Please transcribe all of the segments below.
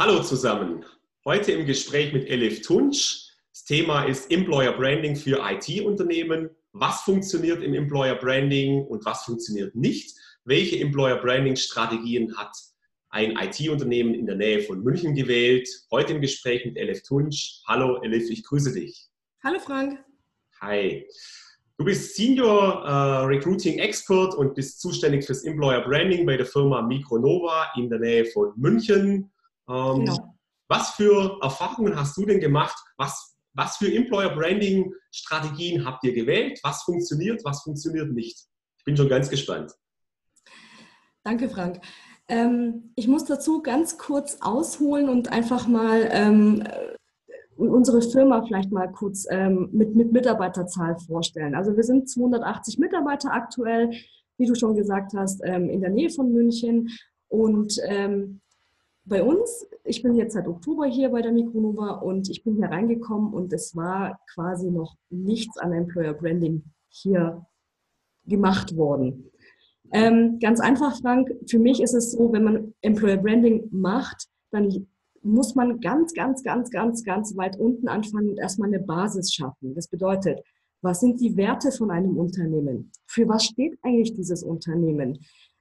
Hallo zusammen. Heute im Gespräch mit Elif Tunsch. Das Thema ist Employer Branding für IT-Unternehmen. Was funktioniert im Employer Branding und was funktioniert nicht? Welche Employer Branding Strategien hat ein IT-Unternehmen in der Nähe von München gewählt? Heute im Gespräch mit Elif Tunsch. Hallo Elif, ich grüße dich. Hallo Frank. Hi. Du bist Senior äh, Recruiting Expert und bist zuständig fürs Employer Branding bei der Firma Micronova in der Nähe von München. Ähm, genau. Was für Erfahrungen hast du denn gemacht? Was, was für Employer Branding Strategien habt ihr gewählt? Was funktioniert, was funktioniert nicht? Ich bin schon ganz gespannt. Danke, Frank. Ähm, ich muss dazu ganz kurz ausholen und einfach mal ähm, unsere Firma vielleicht mal kurz ähm, mit, mit Mitarbeiterzahl vorstellen. Also wir sind 280 Mitarbeiter aktuell, wie du schon gesagt hast, ähm, in der Nähe von München. Und ähm, bei uns, ich bin jetzt seit Oktober hier bei der Mikronova und ich bin hier reingekommen und es war quasi noch nichts an Employer Branding hier gemacht worden. Ähm, ganz einfach, Frank, für mich ist es so, wenn man Employer Branding macht, dann muss man ganz, ganz, ganz, ganz, ganz weit unten anfangen und erstmal eine Basis schaffen. Das bedeutet, was sind die Werte von einem Unternehmen? Für was steht eigentlich dieses Unternehmen?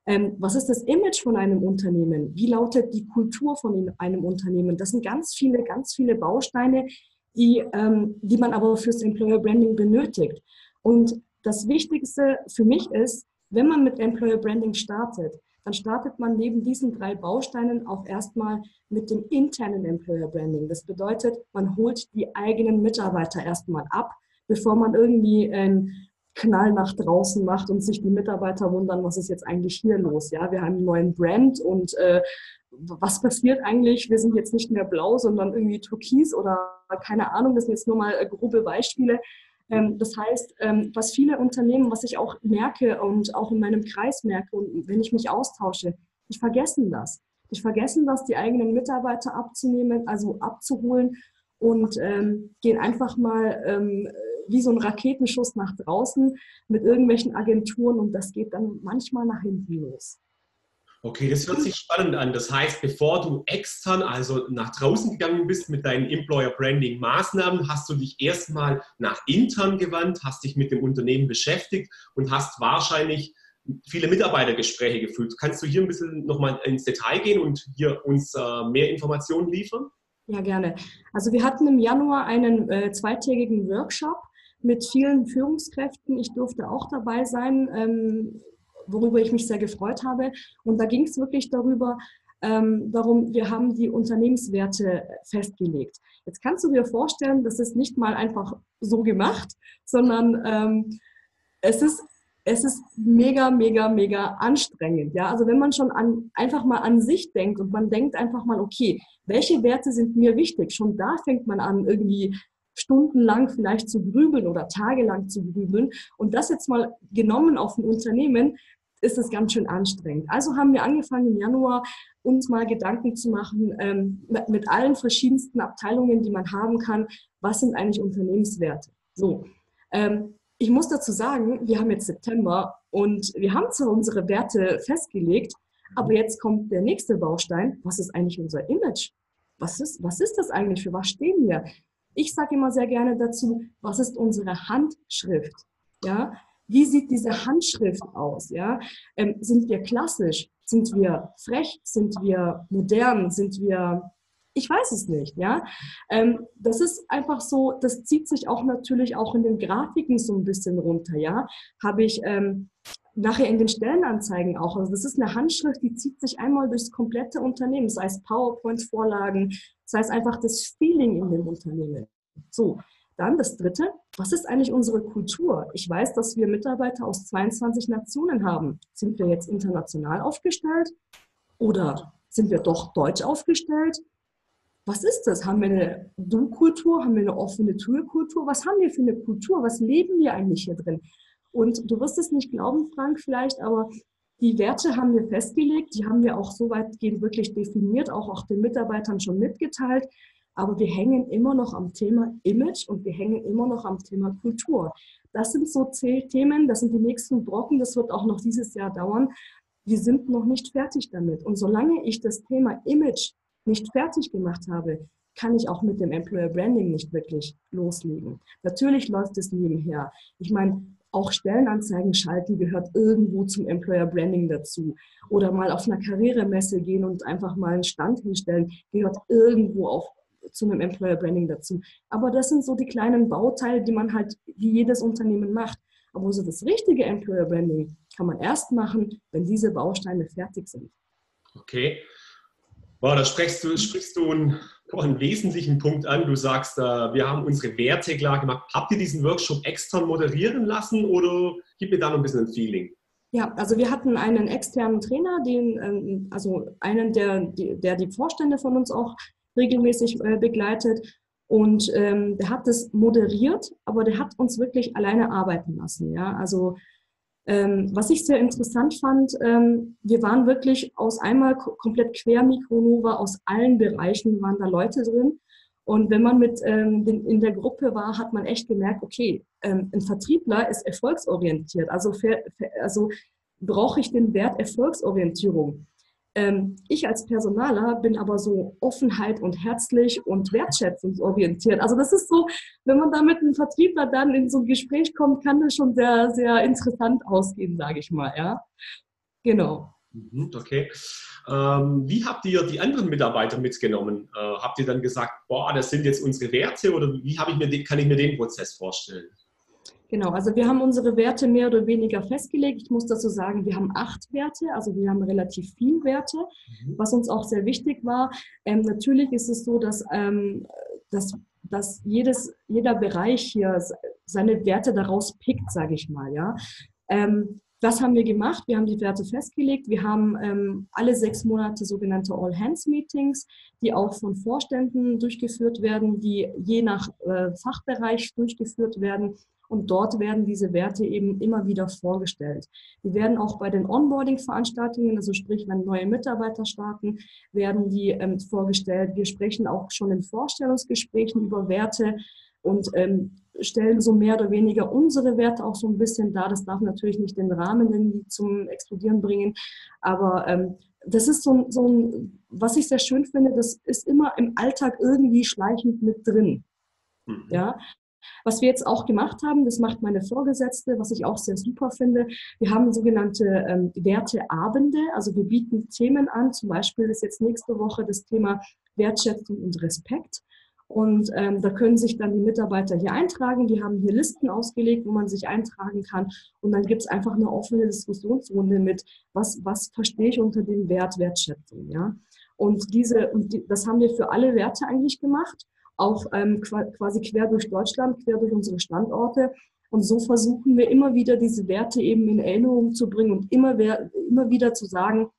Ähm, was ist das Image von einem Unternehmen? Wie lautet die Kultur von einem Unternehmen? Das sind ganz viele, ganz viele Bausteine, die, ähm, die man aber fürs Employer Branding benötigt. Und das Wichtigste für mich ist, wenn man mit Employer Branding startet, dann startet man neben diesen drei Bausteinen auch erstmal mit dem internen Employer Branding. Das bedeutet, man holt die eigenen Mitarbeiter erstmal ab, bevor man irgendwie einen Knall nach draußen macht und sich die Mitarbeiter wundern, was ist jetzt eigentlich hier los? Ja, wir haben einen neuen Brand und äh, was passiert eigentlich? Wir sind jetzt nicht mehr blau, sondern irgendwie türkis oder keine Ahnung. Das sind jetzt nur mal äh, grobe Beispiele. Ähm, das heißt, ähm, was viele Unternehmen, was ich auch merke und auch in meinem Kreis merke und wenn ich mich austausche, die vergessen das. Die vergessen das, die eigenen Mitarbeiter abzunehmen, also abzuholen und ähm, gehen einfach mal ähm, wie so ein Raketenschuss nach draußen mit irgendwelchen Agenturen und das geht dann manchmal nach hinten los. Okay, das hört sich spannend an. Das heißt, bevor du extern, also nach draußen gegangen bist mit deinen Employer Branding Maßnahmen, hast du dich erstmal nach intern gewandt, hast dich mit dem Unternehmen beschäftigt und hast wahrscheinlich viele Mitarbeitergespräche geführt. Kannst du hier ein bisschen nochmal ins Detail gehen und hier uns äh, mehr Informationen liefern? Ja, gerne. Also wir hatten im Januar einen äh, zweitägigen Workshop mit vielen Führungskräften. Ich durfte auch dabei sein. Ähm, worüber ich mich sehr gefreut habe. Und da ging es wirklich darüber, ähm, darum, wir haben die Unternehmenswerte festgelegt. Jetzt kannst du dir vorstellen, das ist nicht mal einfach so gemacht, sondern ähm, es ist es ist mega, mega, mega anstrengend. Ja, also wenn man schon an, einfach mal an sich denkt und man denkt einfach mal, okay, welche Werte sind mir wichtig? Schon da fängt man an, irgendwie stundenlang vielleicht zu grübeln oder tagelang zu grübeln. Und das jetzt mal genommen auf ein Unternehmen, ist es ganz schön anstrengend. Also haben wir angefangen im Januar, uns mal Gedanken zu machen ähm, mit, allen verschiedensten Abteilungen, die man haben kann, was sind eigentlich Unternehmenswerte. So, ähm, ich muss dazu sagen, wir haben jetzt September und wir haben zwar unsere Werte festgelegt, aber jetzt kommt der nächste Baustein. Was ist eigentlich unser Image? Was ist, was ist das eigentlich? Für was stehen wir? Ich sage immer sehr gerne dazu, was ist unsere Handschrift? Ja, wie sieht diese Handschrift aus? Ja? Ähm, sind wir klassisch? Sind wir frech? Sind wir modern? Sind wir ich weiß es nicht, ja. Ähm, das ist einfach so, das zieht sich auch natürlich auch in den Grafiken so ein bisschen runter, ja. Habe ich ähm, nachher in den Stellenanzeigen auch. Also das ist eine Handschrift, die zieht sich einmal durchs komplette Unternehmen, sei es PowerPoint-Vorlagen, sei es einfach das Feeling in dem Unternehmen. So, dann das Dritte, was ist eigentlich unsere Kultur? Ich weiß, dass wir Mitarbeiter aus 22 Nationen haben. Sind wir jetzt international aufgestellt oder sind wir doch deutsch aufgestellt? Was ist das? Haben wir eine Du-Kultur? Haben wir eine offene Tür-Kultur? Was haben wir für eine Kultur? Was leben wir eigentlich hier drin? Und du wirst es nicht glauben, Frank, vielleicht, aber die Werte haben wir festgelegt, die haben wir auch so weitgehend wirklich definiert, auch, auch den Mitarbeitern schon mitgeteilt aber wir hängen immer noch am Thema Image und wir hängen immer noch am Thema Kultur. Das sind so Themen, das sind die nächsten Brocken, das wird auch noch dieses Jahr dauern. Wir sind noch nicht fertig damit. Und solange ich das Thema Image nicht fertig gemacht habe, kann ich auch mit dem Employer Branding nicht wirklich loslegen. Natürlich läuft es nebenher. Ich meine, auch Stellenanzeigen schalten gehört irgendwo zum Employer Branding dazu. Oder mal auf einer Karrieremesse gehen und einfach mal einen Stand hinstellen, gehört irgendwo auch zu einem Employer Branding dazu. Aber das sind so die kleinen Bauteile, die man halt wie jedes Unternehmen macht. Aber so das richtige Employer Branding kann man erst machen, wenn diese Bausteine fertig sind. Okay. Wow, da sprichst du, sprichst du einen, einen wesentlichen Punkt an. Du sagst, äh, wir haben unsere Werte klar gemacht. Habt ihr diesen Workshop extern moderieren lassen oder gib mir da noch ein bisschen ein Feeling? Ja, also wir hatten einen externen Trainer, den, ähm, also einen, der, der die Vorstände von uns auch regelmäßig äh, begleitet. Und ähm, der hat das moderiert, aber der hat uns wirklich alleine arbeiten lassen. Ja, also ähm, was ich sehr interessant fand, ähm, wir waren wirklich aus einmal komplett quer Mikronova, aus allen Bereichen waren da Leute drin. Und wenn man mit ähm, den, in der Gruppe war, hat man echt gemerkt, okay, ähm, ein Vertriebler ist erfolgsorientiert. Also, also brauche ich den Wert Erfolgsorientierung. Ähm, ich als Personaler bin aber so Offenheit und herzlich und wertschätzungsorientiert. Also das ist so, wenn man da mit einem Vertriebler dann in so ein Gespräch kommt, kann das schon sehr, sehr interessant ausgehen, sage ich mal. Ja, genau. Mhm, okay. Ähm, wie habt ihr die anderen Mitarbeiter mitgenommen? Äh, habt ihr dann gesagt, boah, das sind jetzt unsere Werte oder wie ich mir, kann ich mir den Prozess vorstellen? Genau, also wir haben unsere Werte mehr oder weniger festgelegt. Ich muss dazu sagen, wir haben acht Werte, also wir haben relativ viele Werte, mhm. was uns auch sehr wichtig war. Ähm, natürlich ist es so, dass, ähm, dass, dass jedes, jeder Bereich hier seine Werte daraus pickt, sage ich mal. Ja. Ähm, das haben wir gemacht. Wir haben die Werte festgelegt. Wir haben ähm, alle sechs Monate sogenannte All-Hands-Meetings, die auch von Vorständen durchgeführt werden, die je nach äh, Fachbereich durchgeführt werden. Und dort werden diese Werte eben immer wieder vorgestellt. Die werden auch bei den Onboarding-Veranstaltungen, also sprich, wenn neue Mitarbeiter starten, werden die ähm, vorgestellt. Wir sprechen auch schon in Vorstellungsgesprächen über Werte und ähm, stellen so mehr oder weniger unsere Werte auch so ein bisschen dar. Das darf natürlich nicht den Rahmen irgendwie zum Explodieren bringen, aber ähm, das ist so, so ein, was ich sehr schön finde, das ist immer im Alltag irgendwie schleichend mit drin. Mhm. Ja, was wir jetzt auch gemacht haben, das macht meine Vorgesetzte, was ich auch sehr super finde. Wir haben sogenannte ähm, Werteabende. Also wir bieten Themen an. Zum Beispiel ist jetzt nächste Woche das Thema Wertschätzung und Respekt. Und ähm, da können sich dann die Mitarbeiter hier eintragen. Die haben hier Listen ausgelegt, wo man sich eintragen kann. Und dann gibt es einfach eine offene Diskussionsrunde mit, was, was verstehe ich unter dem Wert Wertschätzung. Ja? Und diese, und die, das haben wir für alle Werte eigentlich gemacht auch ähm, quasi quer durch Deutschland, quer durch unsere Standorte. Und so versuchen wir immer wieder diese Werte eben in Erinnerung zu bringen und immer, immer wieder zu sagen,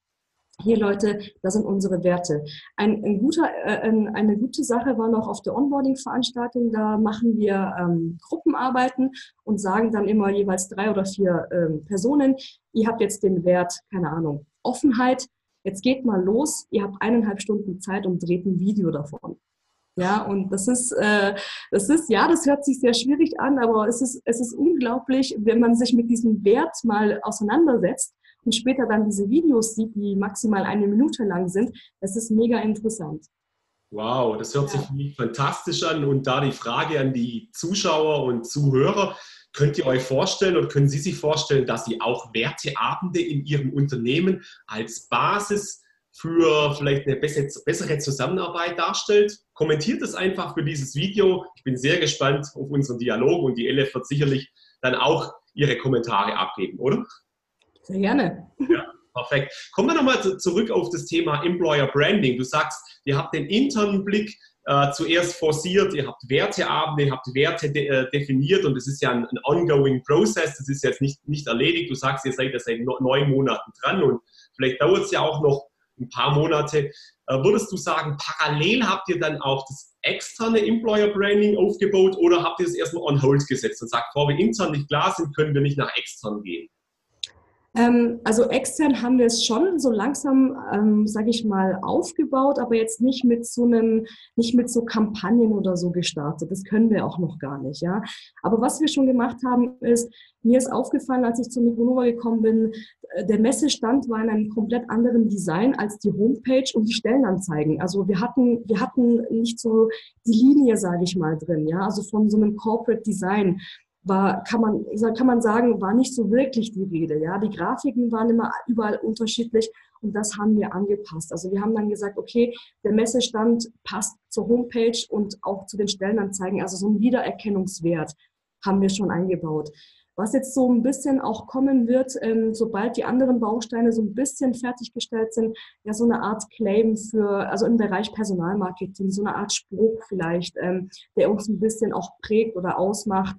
hier Leute, das sind unsere Werte. Ein, ein guter, äh, eine gute Sache war noch auf der Onboarding-Veranstaltung, da machen wir ähm, Gruppenarbeiten und sagen dann immer jeweils drei oder vier ähm, Personen, ihr habt jetzt den Wert, keine Ahnung, Offenheit, jetzt geht mal los, ihr habt eineinhalb Stunden Zeit und dreht ein Video davon. Ja, und das ist, äh, das ist, ja, das hört sich sehr schwierig an, aber es ist, es ist unglaublich, wenn man sich mit diesem Wert mal auseinandersetzt und später dann diese Videos sieht, die maximal eine Minute lang sind. Es ist mega interessant. Wow, das hört ja. sich fantastisch an. Und da die Frage an die Zuschauer und Zuhörer, könnt ihr euch vorstellen oder können Sie sich vorstellen, dass Sie auch Werteabende in Ihrem Unternehmen als Basis für vielleicht eine bessere Zusammenarbeit darstellt. Kommentiert es einfach für dieses Video. Ich bin sehr gespannt auf unseren Dialog und die Elef wird sicherlich dann auch ihre Kommentare abgeben, oder? Sehr gerne. Ja, perfekt. Kommen wir nochmal zurück auf das Thema Employer Branding. Du sagst, ihr habt den internen Blick äh, zuerst forciert, ihr habt Werteabende, ihr habt Werte de äh, definiert und es ist ja ein, ein, ongoing Process, das ist jetzt nicht, nicht erledigt. Du sagst, ihr seid ja seit neun Monaten dran und vielleicht dauert es ja auch noch ein paar Monate. Äh, würdest du sagen, parallel habt ihr dann auch das externe Employer Branding aufgebaut oder habt ihr es erstmal on hold gesetzt und sagt, bevor wir intern nicht klar sind, können wir nicht nach extern gehen? Ähm, also extern haben wir es schon so langsam, ähm, sage ich mal, aufgebaut, aber jetzt nicht mit so einem, nicht mit so Kampagnen oder so gestartet. Das können wir auch noch gar nicht, ja. Aber was wir schon gemacht haben, ist, mir ist aufgefallen, als ich zu Mikronova gekommen bin, äh, der Messestand war in einem komplett anderen Design als die Homepage und die Stellenanzeigen. Also wir hatten, wir hatten nicht so die Linie, sage ich mal, drin, ja, also von so einem Corporate Design war, kann man, kann man sagen, war nicht so wirklich die Rede. Ja, die Grafiken waren immer überall unterschiedlich und das haben wir angepasst. Also wir haben dann gesagt, okay, der Messestand passt zur Homepage und auch zu den Stellenanzeigen. Also so ein Wiedererkennungswert haben wir schon eingebaut. Was jetzt so ein bisschen auch kommen wird, ähm, sobald die anderen Bausteine so ein bisschen fertiggestellt sind, ja so eine Art Claim für, also im Bereich Personalmarketing, so eine Art Spruch vielleicht, ähm, der uns ein bisschen auch prägt oder ausmacht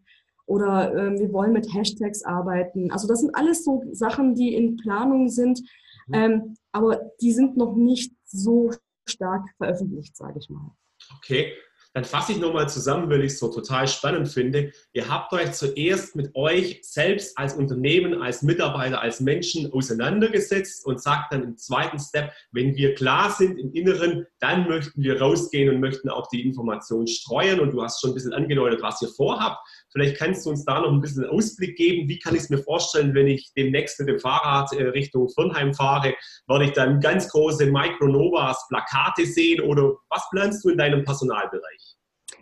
oder äh, wir wollen mit Hashtags arbeiten. Also das sind alles so Sachen, die in Planung sind, mhm. ähm, aber die sind noch nicht so stark veröffentlicht, sage ich mal. Okay, dann fasse ich nochmal zusammen, weil ich es so total spannend finde. Ihr habt euch zuerst mit euch selbst als Unternehmen, als Mitarbeiter, als Menschen auseinandergesetzt und sagt dann im zweiten Step, wenn wir klar sind im Inneren, dann möchten wir rausgehen und möchten auch die Information streuen. Und du hast schon ein bisschen angedeutet, was ihr vorhabt. Vielleicht kannst du uns da noch ein bisschen Ausblick geben. Wie kann ich es mir vorstellen, wenn ich demnächst mit dem Fahrrad äh, Richtung Firnheim fahre? Werde ich dann ganz große Micronovas Plakate sehen oder was planst du in deinem Personalbereich?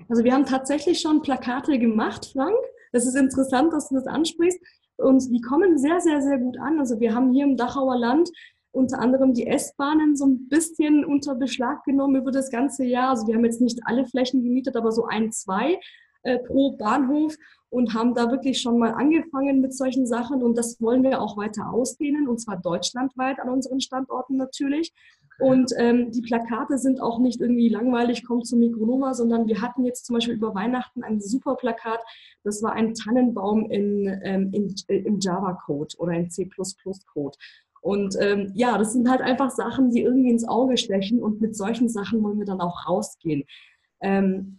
Also wir haben tatsächlich schon Plakate gemacht, Frank. Das ist interessant, dass du das ansprichst. Und die kommen sehr, sehr, sehr gut an. Also wir haben hier im Dachauer Land unter anderem die S-Bahnen so ein bisschen unter Beschlag genommen über das ganze Jahr. Also wir haben jetzt nicht alle Flächen gemietet, aber so ein, zwei äh, pro Bahnhof und haben da wirklich schon mal angefangen mit solchen Sachen und das wollen wir auch weiter ausdehnen und zwar deutschlandweit an unseren Standorten natürlich. Und ähm, die Plakate sind auch nicht irgendwie langweilig, kommt zu Mikronova, sondern wir hatten jetzt zum Beispiel über Weihnachten ein super Plakat. Das war ein Tannenbaum in, ähm, in, äh, im Java-Code oder in C++-Code. Und ähm, ja, das sind halt einfach Sachen, die irgendwie ins Auge stechen und mit solchen Sachen wollen wir dann auch rausgehen. Ähm,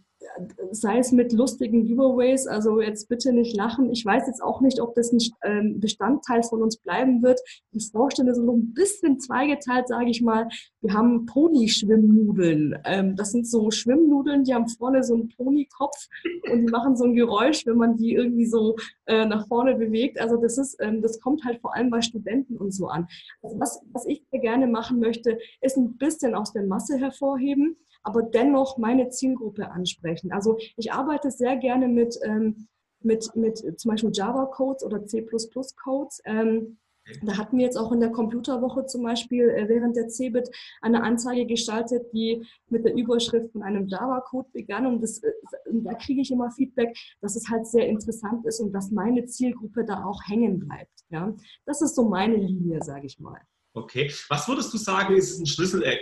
sei es mit lustigen Giveaways, also jetzt bitte nicht lachen. Ich weiß jetzt auch nicht, ob das ein ähm, Bestandteil von uns bleiben wird. Die Vorstände sind noch ein bisschen zweigeteilt, sage ich mal. Wir haben Pony-Schwimmnudeln. Ähm, das sind so Schwimmnudeln, die haben vorne so einen Ponykopf und die machen so ein Geräusch, wenn man die irgendwie so äh, nach vorne bewegt. Also das ist, ähm, das kommt halt vor allem bei Studenten und so an. Also was, was ich gerne machen möchte, ist ein bisschen aus der Masse hervorheben aber dennoch meine Zielgruppe ansprechen. Also ich arbeite sehr gerne mit, ähm, mit, mit zum Beispiel Java-Codes oder C++-Codes. Ähm, da hatten wir jetzt auch in der Computerwoche zum Beispiel äh, während der CeBIT eine Anzeige gestaltet, die mit der Überschrift von einem Java-Code begann. Und, das, äh, da kriege ich immer Feedback, dass es halt sehr interessant ist und dass meine Zielgruppe da auch hängen bleibt. Ja? Das ist so meine Linie, sage ich mal. Okay. Was würdest du sagen, ist ein Schlüssel, äh,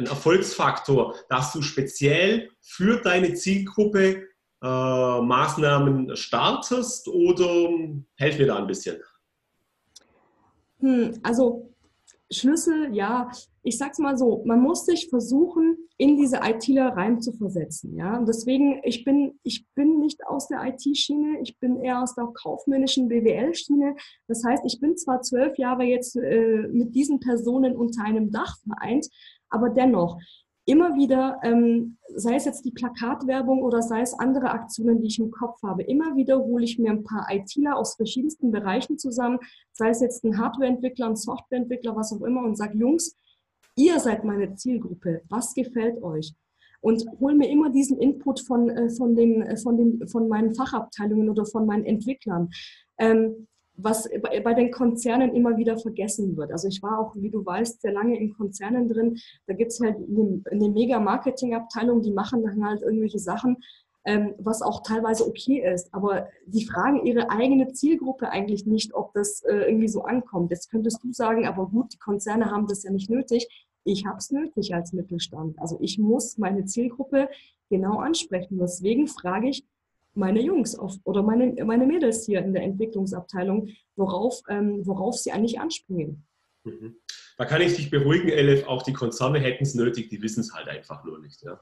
ein Erfolgsfaktor, dass du speziell für deine Zielgruppe äh, Maßnahmen startest oder helf mir da ein bisschen? Hm, also Schlüssel, ja, ich sag's mal so, man muss sich versuchen, in diese ITler reinzuversetzen. Ja? Und deswegen, ich bin, ich bin nicht aus der IT-Schiene, ich bin eher aus der kaufmännischen BWL-Schiene. Das heißt, ich bin zwar zwölf Jahre jetzt äh, mit diesen Personen unter einem Dach vereint, aber dennoch, immer wieder, ähm, sei es jetzt die Plakatwerbung oder sei es andere Aktionen, die ich im Kopf habe, immer wieder hole ich mir ein paar ITler aus verschiedensten Bereichen zusammen, sei es jetzt ein Hardwareentwickler, ein Softwareentwickler, was auch immer, und sage, Jungs, ihr seid meine Zielgruppe, was gefällt euch? Und hole mir immer diesen Input von, äh, von, den, äh, von, den, von meinen Fachabteilungen oder von meinen Entwicklern. Ähm, was bei den Konzernen immer wieder vergessen wird. Also ich war auch, wie du weißt, sehr lange in Konzernen drin. Da gibt es halt eine, eine Mega-Marketing-Abteilung, die machen dann halt irgendwelche Sachen, ähm, was auch teilweise okay ist. Aber die fragen ihre eigene Zielgruppe eigentlich nicht, ob das äh, irgendwie so ankommt. Jetzt könntest du sagen, aber gut, die Konzerne haben das ja nicht nötig. Ich habe es nötig als Mittelstand. Also ich muss meine Zielgruppe genau ansprechen. Deswegen frage ich, meine Jungs auf, oder meine, meine Mädels hier in der Entwicklungsabteilung, worauf, ähm, worauf sie eigentlich anspringen. Mhm. Da kann ich dich beruhigen, Elif, auch die Konzerne hätten es nötig, die wissen es halt einfach nur nicht. Ja?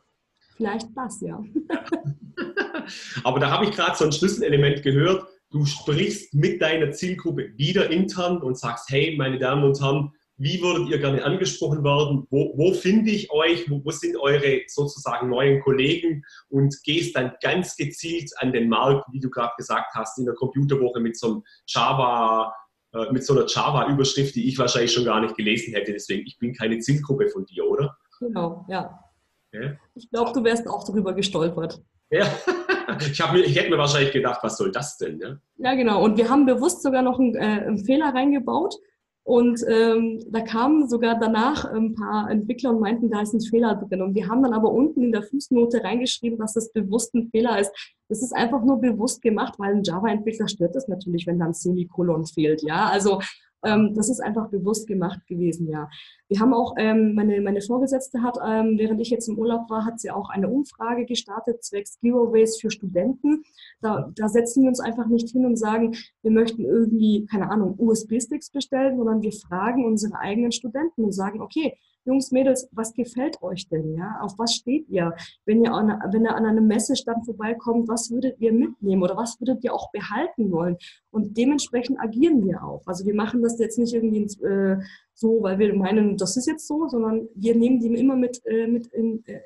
Vielleicht das, ja. Aber da habe ich gerade so ein Schlüsselelement gehört, du sprichst mit deiner Zielgruppe wieder intern und sagst, hey, meine Damen und Herren, wie würdet ihr gerne angesprochen werden? Wo, wo finde ich euch? Wo, wo, sind eure sozusagen neuen Kollegen? Und gehst dann ganz gezielt an den Markt, wie du gerade gesagt hast, in der Computerwoche mit so einem Java, äh, mit so einer Java-Überschrift, die ich wahrscheinlich schon gar nicht gelesen hätte. Deswegen, ich bin keine Zielgruppe von dir, oder? Genau, ja. ja? Ich glaube, du wärst auch darüber gestolpert. Ja, ich, mir, ich hätte mir wahrscheinlich gedacht, was soll das denn? Ja, ja genau. Und wir haben bewusst sogar noch einen, äh, einen Fehler reingebaut. Und ähm, da kamen sogar danach ein paar Entwickler und meinten, da ist ein Fehler drin. Und wir haben dann aber unten in der Fußnote reingeschrieben, dass das bewusst ein Fehler ist. Das ist einfach nur bewusst gemacht, weil ein Java-Entwickler stört das natürlich, wenn da ein Semikolon fehlt. Ja, also ähm, das ist einfach bewusst gemacht gewesen, ja. Wir haben auch, ähm, meine, meine Vorgesetzte hat, ähm, während ich jetzt im Urlaub war, hat sie auch eine Umfrage gestartet, zwecks Giveaways für Studenten. Da, da setzen wir uns einfach nicht hin und sagen, wir möchten irgendwie, keine Ahnung, USB-Sticks bestellen, sondern wir fragen unsere eigenen Studenten und sagen, okay, Jungs, Mädels, was gefällt euch denn? Ja? Auf was steht ihr? Wenn ihr, an, wenn ihr an einem Messestand vorbeikommt, was würdet ihr mitnehmen oder was würdet ihr auch behalten wollen? Und dementsprechend agieren wir auch. Also wir machen das jetzt nicht irgendwie äh, so, weil wir meinen, das ist jetzt so, sondern wir nehmen die immer mit, äh, mit, in, äh,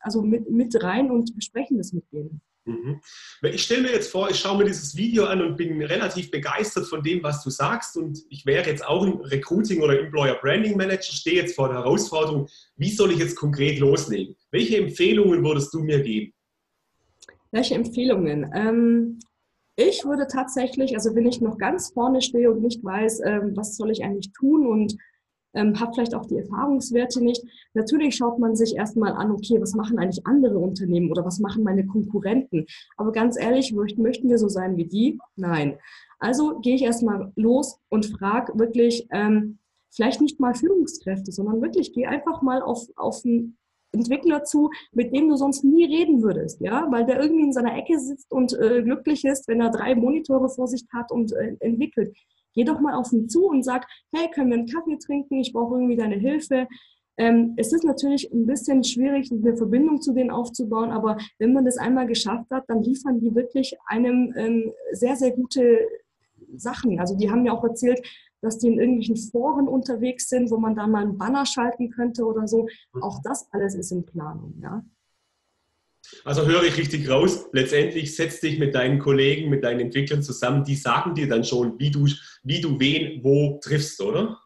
also mit, mit rein und besprechen das mit denen. Mhm. Ich stelle mir jetzt vor, ich schaue mir dieses Video an und bin relativ begeistert von dem, was du sagst. Und ich wäre jetzt auch ein Recruiting- oder Employer Branding Manager, stehe jetzt vor der Herausforderung, wie soll ich jetzt konkret loslegen? Welche Empfehlungen würdest du mir geben? Welche Empfehlungen? Ähm, ich würde tatsächlich, also wenn ich noch ganz vorne stehe und nicht weiß, ähm, was soll ich eigentlich tun und ähm, habe vielleicht auch die Erfahrungswerte nicht. Natürlich schaut man sich erstmal an, okay, was machen eigentlich andere Unternehmen oder was machen meine Konkurrenten? Aber ganz ehrlich, möchten wir so sein wie die? Nein. Also gehe ich erstmal los und frage wirklich, ähm, vielleicht nicht mal Führungskräfte, sondern wirklich gehe einfach mal auf, auf einen Entwickler zu, mit dem du sonst nie reden würdest, ja, weil der irgendwie in seiner Ecke sitzt und äh, glücklich ist, wenn er drei Monitore vor sich hat und äh, entwickelt. Geh doch mal auf ihn zu und sag, hey, können wir einen Kaffee trinken? Ich brauche irgendwie deine Hilfe. Ähm, es ist natürlich ein bisschen schwierig, eine Verbindung zu denen aufzubauen, aber wenn man das einmal geschafft hat, dann liefern die wirklich einem ähm, sehr, sehr gute Sachen. Also die haben mir auch erzählt, dass die in irgendwelchen Foren unterwegs sind, wo man da mal einen Banner schalten könnte oder so. Auch das alles ist in Planung, ja. Also höre ich richtig raus, letztendlich setz dich mit deinen Kollegen, mit deinen Entwicklern zusammen, die sagen dir dann schon, wie du, wie du wen wo triffst, oder?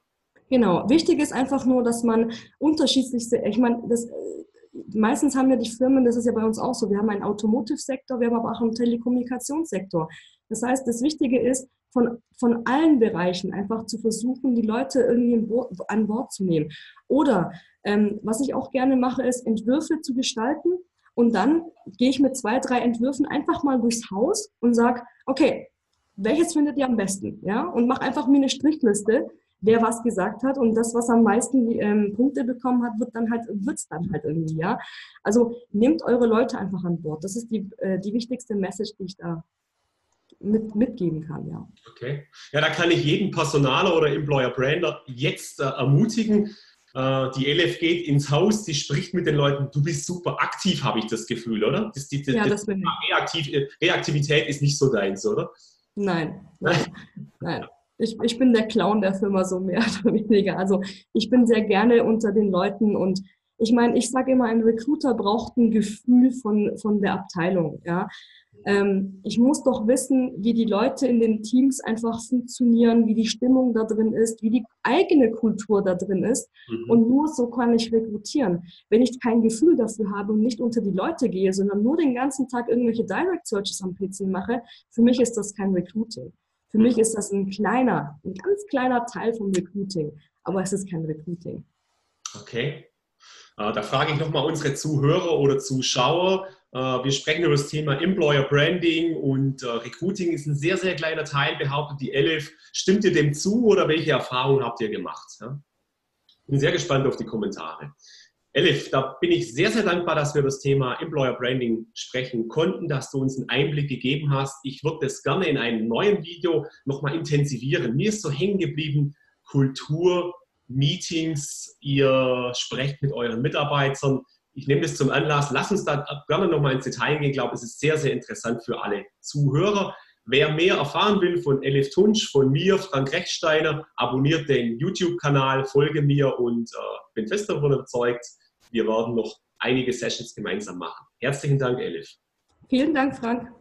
Genau. Wichtig ist einfach nur, dass man unterschiedlichste, ich meine, das, meistens haben ja die Firmen, das ist ja bei uns auch so, wir haben einen Automotive-Sektor, wir haben aber auch einen Telekommunikationssektor. Das heißt, das Wichtige ist, von, von allen Bereichen einfach zu versuchen, die Leute irgendwie an Bord zu nehmen. Oder ähm, was ich auch gerne mache, ist Entwürfe zu gestalten, und dann gehe ich mit zwei, drei Entwürfen einfach mal durchs Haus und sage, okay, welches findet ihr am besten? Ja? Und mach einfach mir eine Strichliste, wer was gesagt hat. Und das, was am meisten ähm, Punkte bekommen hat, wird dann halt, wird's dann halt irgendwie, ja. Also nehmt eure Leute einfach an Bord. Das ist die, äh, die wichtigste Message, die ich da mit, mitgeben kann, ja. Okay. Ja, da kann ich jeden Personaler oder Employer Brander jetzt äh, ermutigen, die LF geht ins Haus, die spricht mit den Leuten. Du bist super aktiv, habe ich das Gefühl, oder? Das, die, ja, das, das bin ich. Reaktiv, Reaktivität ist nicht so deins, oder? Nein, nein, nein. Ich, ich bin der Clown der Firma so mehr oder weniger. Also ich bin sehr gerne unter den Leuten und ich meine, ich sage immer, ein Recruiter braucht ein Gefühl von, von der Abteilung. Ja? Ähm, ich muss doch wissen, wie die Leute in den Teams einfach funktionieren, wie die Stimmung da drin ist, wie die eigene Kultur da drin ist. Mhm. Und nur so kann ich rekrutieren. Wenn ich kein Gefühl dafür habe und nicht unter die Leute gehe, sondern nur den ganzen Tag irgendwelche Direct Searches am PC mache, für mich ist das kein Recruiting. Für mich ist das ein kleiner, ein ganz kleiner Teil vom Recruiting. Aber es ist kein Recruiting. Okay. Äh, da frage ich nochmal unsere Zuhörer oder Zuschauer. Äh, wir sprechen über das Thema Employer Branding und äh, Recruiting ist ein sehr, sehr kleiner Teil, behauptet die Elif. Stimmt ihr dem zu oder welche Erfahrungen habt ihr gemacht? Bin sehr gespannt auf die Kommentare. Elif, da bin ich sehr, sehr dankbar, dass wir über das Thema Employer Branding sprechen konnten, dass du uns einen Einblick gegeben hast. Ich würde das gerne in einem neuen Video nochmal intensivieren. Mir ist so hängen geblieben, Kultur Meetings, ihr sprecht mit euren Mitarbeitern. Ich nehme das zum Anlass. Lass uns da gerne nochmal ins Detail gehen. Ich glaube, es ist sehr, sehr interessant für alle Zuhörer. wer mehr erfahren will von Elif Tunsch, von mir, Frank Rechtsteiner, abonniert den YouTube-Kanal, folge mir und äh, bin fest davon überzeugt, wir werden noch einige Sessions gemeinsam machen. Herzlichen Dank, Elif. Vielen Dank, Frank.